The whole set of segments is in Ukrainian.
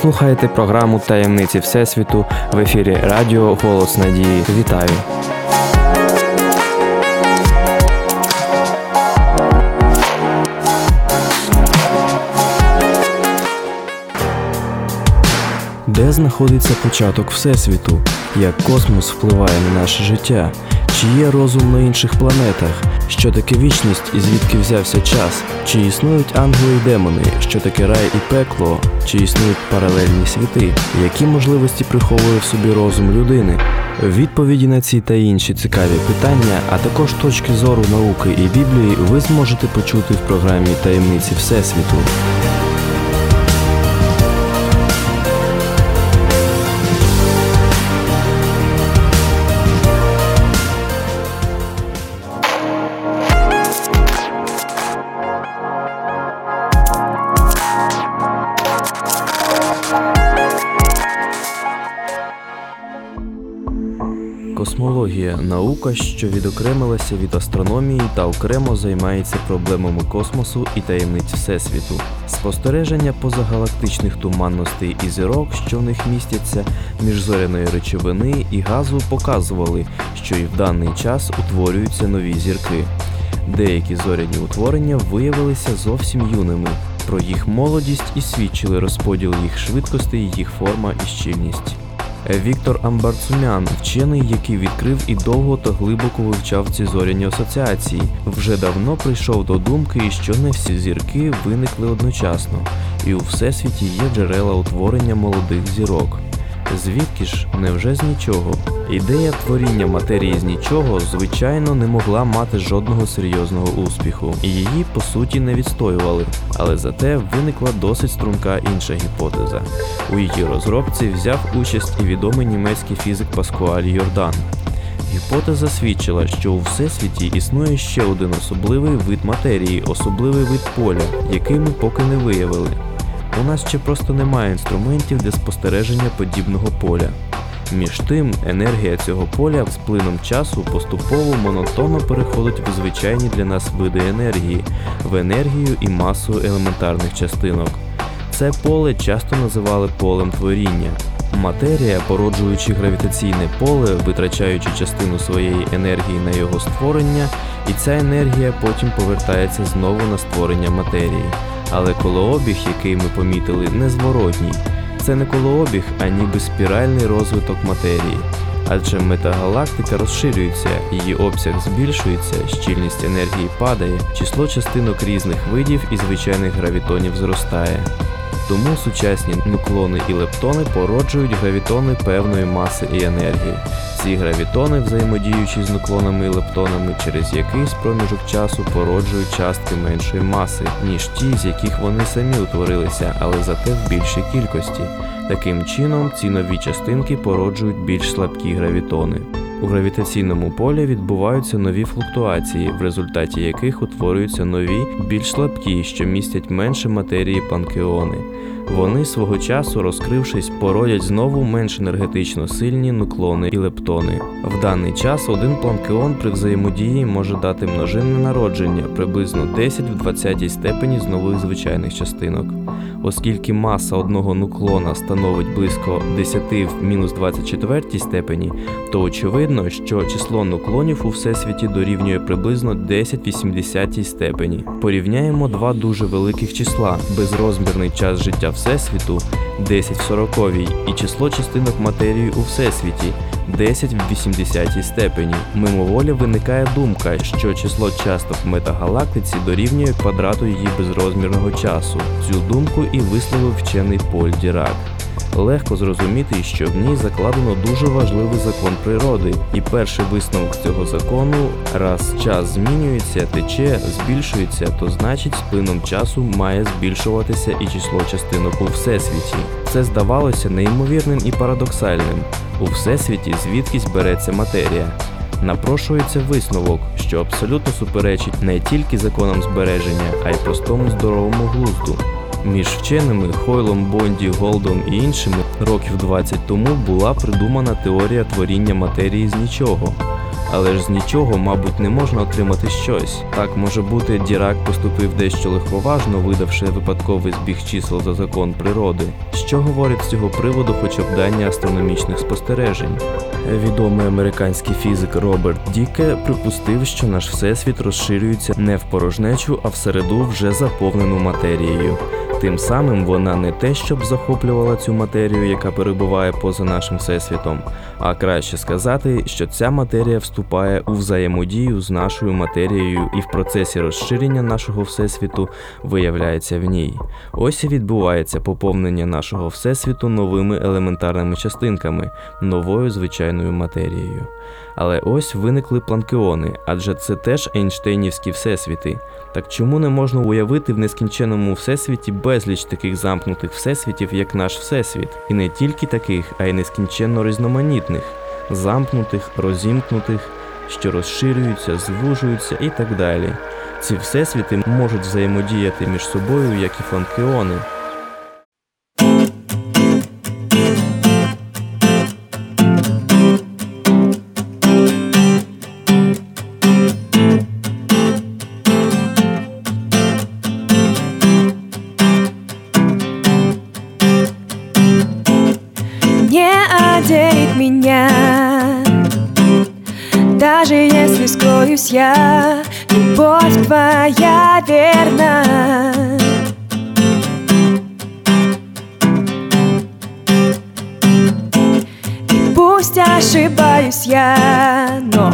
слухаєте програму Таємниці Всесвіту в ефірі Радіо Голос Надії. Вітаю! Де знаходиться початок Всесвіту? Як космос впливає на наше життя? Чи є розум на інших планетах? Що таке вічність і звідки взявся час? Чи існують ангели і демони? Що таке рай і пекло? Чи існують паралельні світи? Які можливості приховує в собі розум людини? Відповіді на ці та інші цікаві питання, а також точки зору науки і Біблії ви зможете почути в програмі Таємниці Всесвіту. Космологія наука, що відокремилася від астрономії та окремо займається проблемами космосу і таємниць Всесвіту. Спостереження позагалактичних туманностей і зірок, що в них містяться міжзоряної речовини і газу, показували, що і в даний час утворюються нові зірки. Деякі зоряні утворення виявилися зовсім юними. Про їх молодість і свідчили розподіл їх швидкостей, їх форма і щільність. Віктор Амбарцумян, вчений, який відкрив і довго та глибоко вивчав ці зоряні асоціації, вже давно прийшов до думки, що не всі зірки виникли одночасно, і у всесвіті є джерела утворення молодих зірок. Звідки ж невже з нічого? Ідея творіння матерії з нічого, звичайно, не могла мати жодного серйозного успіху, і її по суті не відстоювали. Але зате виникла досить струнка інша гіпотеза. У її розробці взяв участь і відомий німецький фізик Паскуаль Йордан. Гіпотеза свідчила, що у всесвіті існує ще один особливий вид матерії, особливий вид поля, який ми поки не виявили. У нас ще просто немає інструментів для спостереження подібного поля. Між тим, енергія цього поля з плином часу поступово монотонно переходить в звичайні для нас види енергії, в енергію і масу елементарних частинок. Це поле часто називали полем творіння. Матерія, породжуючи гравітаційне поле, витрачаючи частину своєї енергії на його створення, і ця енергія потім повертається знову на створення матерії. Але колообіг, який ми помітили, незворотній. Це не колообіг, а ніби спіральний розвиток матерії. Адже метагалактика розширюється, її обсяг збільшується, щільність енергії падає, число частинок різних видів і звичайних гравітонів зростає. Тому сучасні нуклони і лептони породжують гравітони певної маси і енергії. Ці гравітони, взаємодіючи з нуклонами і лептонами, через якийсь проміжок часу породжують частки меншої маси, ніж ті, з яких вони самі утворилися, але зате в більшій кількості. Таким чином, ці нові частинки породжують більш слабкі гравітони. У гравітаційному полі відбуваються нові флуктуації, в результаті яких утворюються нові, більш слабкі, що містять менше матерії панкеони. Вони свого часу, розкрившись, породять знову менш енергетично сильні нуклони і лептони. В даний час один планкеон при взаємодії може дати множинне народження приблизно 10 в 20 степені з нових звичайних частинок. Оскільки маса одного нуклона становить близько 10 в мінус 24 степені, то очевидно, що число нуклонів у всесвіті дорівнює приблизно 10 в 80 степені. Порівняємо два дуже великих числа: безрозмірний час життя Всесвіту 10 в 40 і число частинок матерії у всесвіті 10 в 80 степені. Мимоволі виникає думка, що число часток в метагалактиці дорівнює квадрату її безрозмірного часу. Цю думку і висловив вчений Поль Дірак. Легко зрозуміти, що в ній закладено дуже важливий закон природи, і перший висновок цього закону раз час змінюється, тече, збільшується, то значить з плином часу має збільшуватися і число частинок у всесвіті. Це здавалося неймовірним і парадоксальним. У всесвіті звідкись береться матерія. Напрошується висновок, що абсолютно суперечить не тільки законам збереження, а й простому здоровому глузду. Між вченими Хойлом, Бонді, Голдом і іншими років 20 тому була придумана теорія творіння матерії з нічого. Але ж з нічого, мабуть, не можна отримати щось. Так може бути, Дірак поступив дещо легковажно, видавши випадковий збіг чисел за закон природи. Що говорить з цього приводу, хоча б дані астрономічних спостережень? Відомий американський фізик Роберт Діке припустив, що наш всесвіт розширюється не в порожнечу, а в середу вже заповнену матерією. Тим самим вона не те, щоб захоплювала цю матерію, яка перебуває поза нашим всесвітом, а краще сказати, що ця матерія вступає у взаємодію з нашою матерією і в процесі розширення нашого всесвіту виявляється в ній. Ось і відбувається поповнення нашого всесвіту новими елементарними частинками, новою звичайною матерією. Але ось виникли планкеони, адже це теж Ейнштейнівські всесвіти. Так чому не можна уявити в нескінченому всесвіті безліч таких замкнутих всесвітів, як наш всесвіт, і не тільки таких, а й нескінченно різноманітних, замкнутих, розімкнутих, що розширюються, звужуються і так далі. Ці всесвіти можуть взаємодіяти між собою, як і фланкеони. И ошибаюсь я Но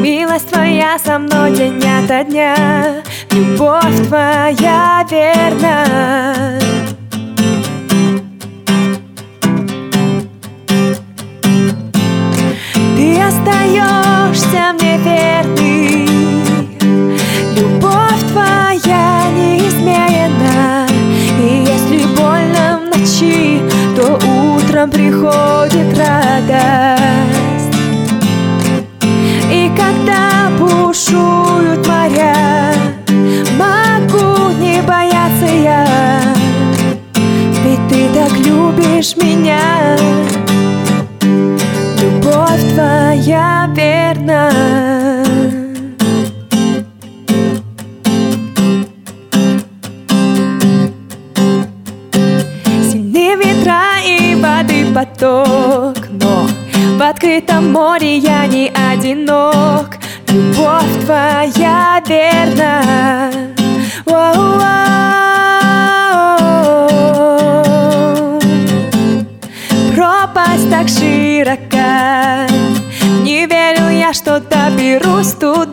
милость твоя со мной день ото дня. Любовь твоя верна Любовь твоя верна. Пропасть так широка. Не верил я, что доберусь туда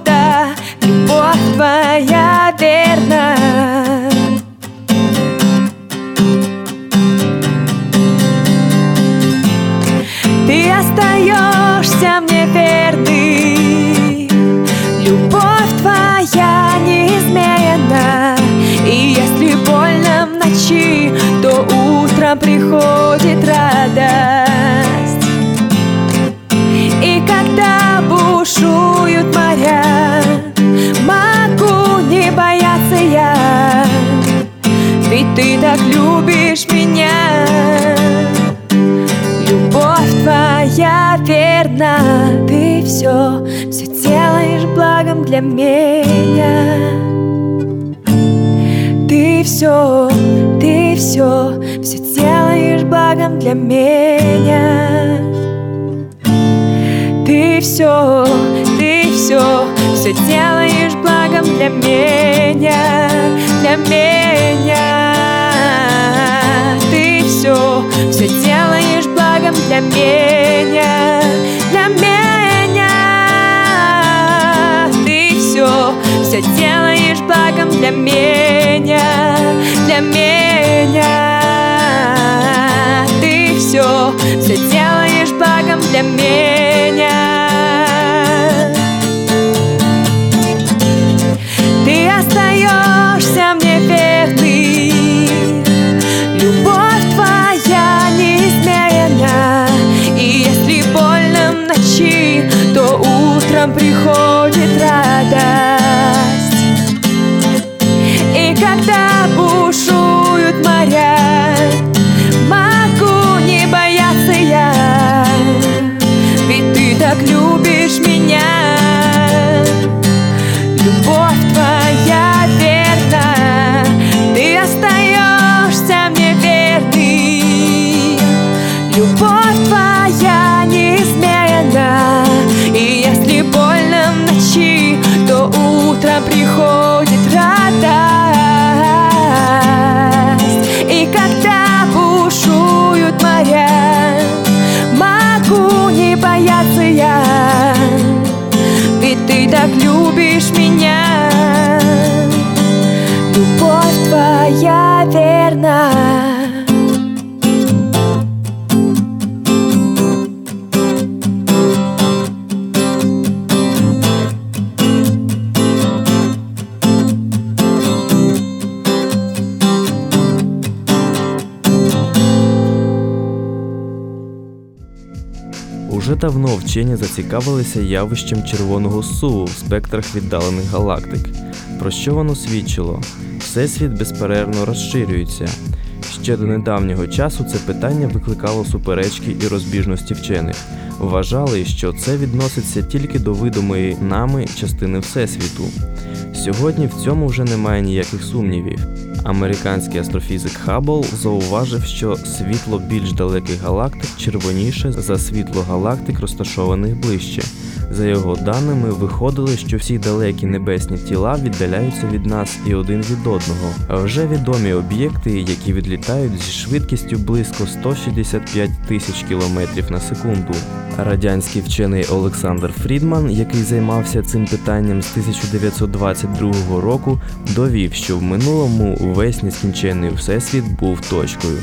меня Ты все, ты все, все делаешь благом для меня. Ты все, ты все, все делаешь благом для меня, для меня, для меня. Ты все, все делаешь благом для меня. Ты остаешься мне Уже давно вчені зацікавилися явищем червоного суву в спектрах віддалених галактик. Про що воно свідчило? Всесвіт безперервно розширюється. Ще до недавнього часу це питання викликало суперечки і розбіжності вчених. Вважали, що це відноситься тільки до видимої нами частини Всесвіту. Сьогодні в цьому вже немає ніяких сумнівів. Американський астрофізик Хаббл зауважив, що світло більш далеких галактик червоніше за світло галактик, розташованих ближче. За його даними, виходили, що всі далекі небесні тіла віддаляються від нас і один від одного. А вже відомі об'єкти, які відлітають зі швидкістю близько 165 тисяч кілометрів на секунду. Радянський вчений Олександр Фрідман, який займався цим питанням з 1922 року, довів, що в минулому увесь нескінченний всесвіт був точкою.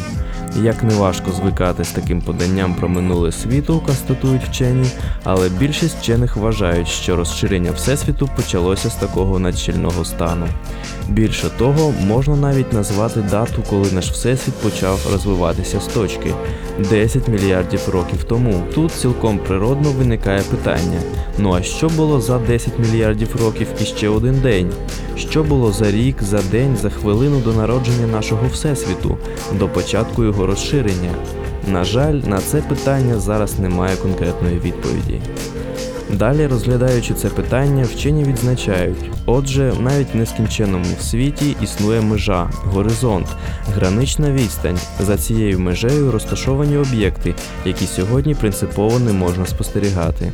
Як не важко звикати з таким поданням про минуле світу, констатують вчені, але більшість вчених вважають, що розширення всесвіту почалося з такого надщільного стану. Більше того, можна навіть назвати дату, коли наш всесвіт почав розвиватися з точки 10 мільярдів років тому. Тут цілком природно виникає питання: ну а що було за 10 мільярдів років і ще один день? Що було за рік, за день, за хвилину до народження нашого всесвіту, до початку його розширення? На жаль, на це питання зараз немає конкретної відповіді. Далі, розглядаючи це питання, вчені відзначають: отже, навіть в нескінченному світі існує межа, горизонт, гранична відстань. За цією межею розташовані об'єкти, які сьогодні принципово не можна спостерігати.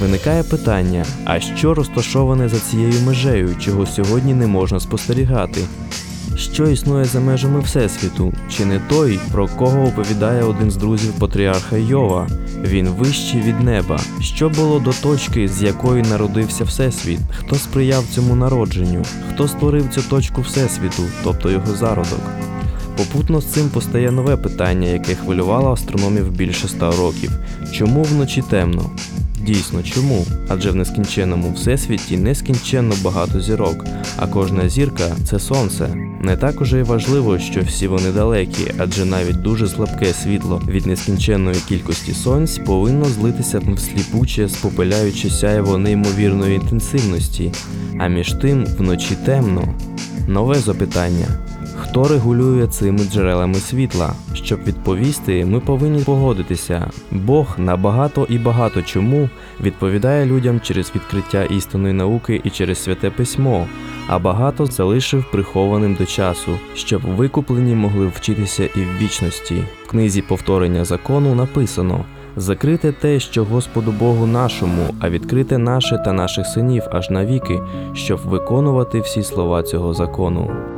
Виникає питання: а що розташоване за цією межею, чого сьогодні не можна спостерігати? Що існує за межами Всесвіту? Чи не той, про кого оповідає один з друзів патріарха Йова? Він вищий від неба. Що було до точки, з якої народився Всесвіт? Хто сприяв цьому народженню? Хто створив цю точку Всесвіту, тобто його зародок? Попутно з цим постає нове питання, яке хвилювало астрономів більше ста років: чому вночі темно? Дійсно, чому? Адже в нескінченному всесвіті нескінченно багато зірок, а кожна зірка це сонце. Не так уже й важливо, що всі вони далекі, адже навіть дуже слабке світло від нескінченної кількості сонць повинно злитися в сліпуче, спопиляюче сяйво неймовірної інтенсивності, а між тим вночі темно. Нове запитання. Хто регулює цими джерелами світла? Щоб відповісти, ми повинні погодитися. Бог на багато і багато чому відповідає людям через відкриття істинної науки і через святе письмо, а багато залишив прихованим до часу, щоб викуплені могли вчитися і в вічності. В книзі повторення закону написано. Закрите те, що Господу Богу нашому, а відкрите наше та наших синів аж навіки, щоб виконувати всі слова цього закону.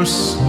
Jesus.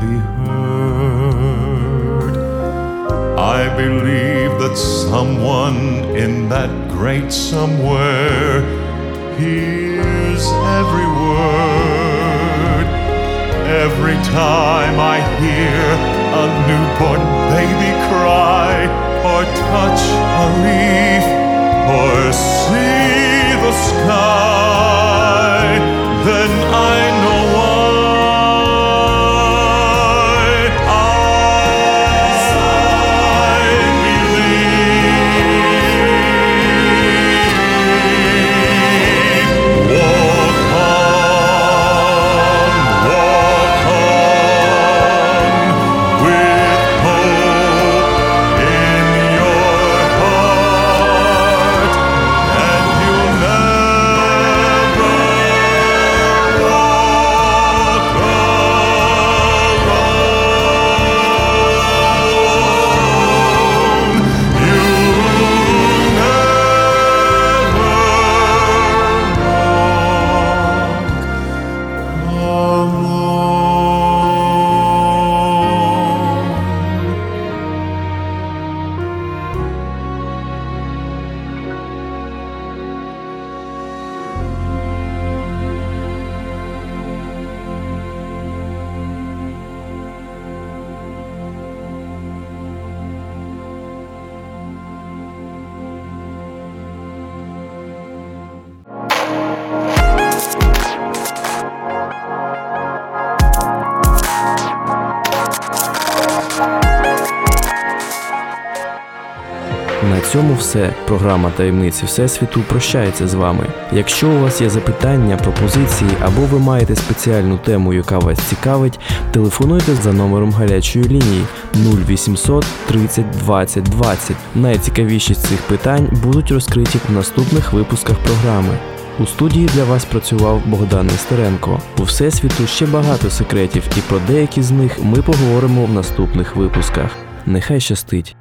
Be heard. I believe that someone in that great somewhere hears every word. Every time I hear a newborn baby cry, or touch a leaf, or see the sky, then I На цьому все. Програма таємниці Всесвіту прощається з вами. Якщо у вас є запитання, пропозиції або ви маєте спеціальну тему, яка вас цікавить, телефонуйте за номером гарячої лінії 0800 30 20 20. Найцікавіші з цих питань будуть розкриті в наступних випусках програми. У студії для вас працював Богдан Нестеренко. У всесвіту ще багато секретів, і про деякі з них ми поговоримо в наступних випусках. Нехай щастить!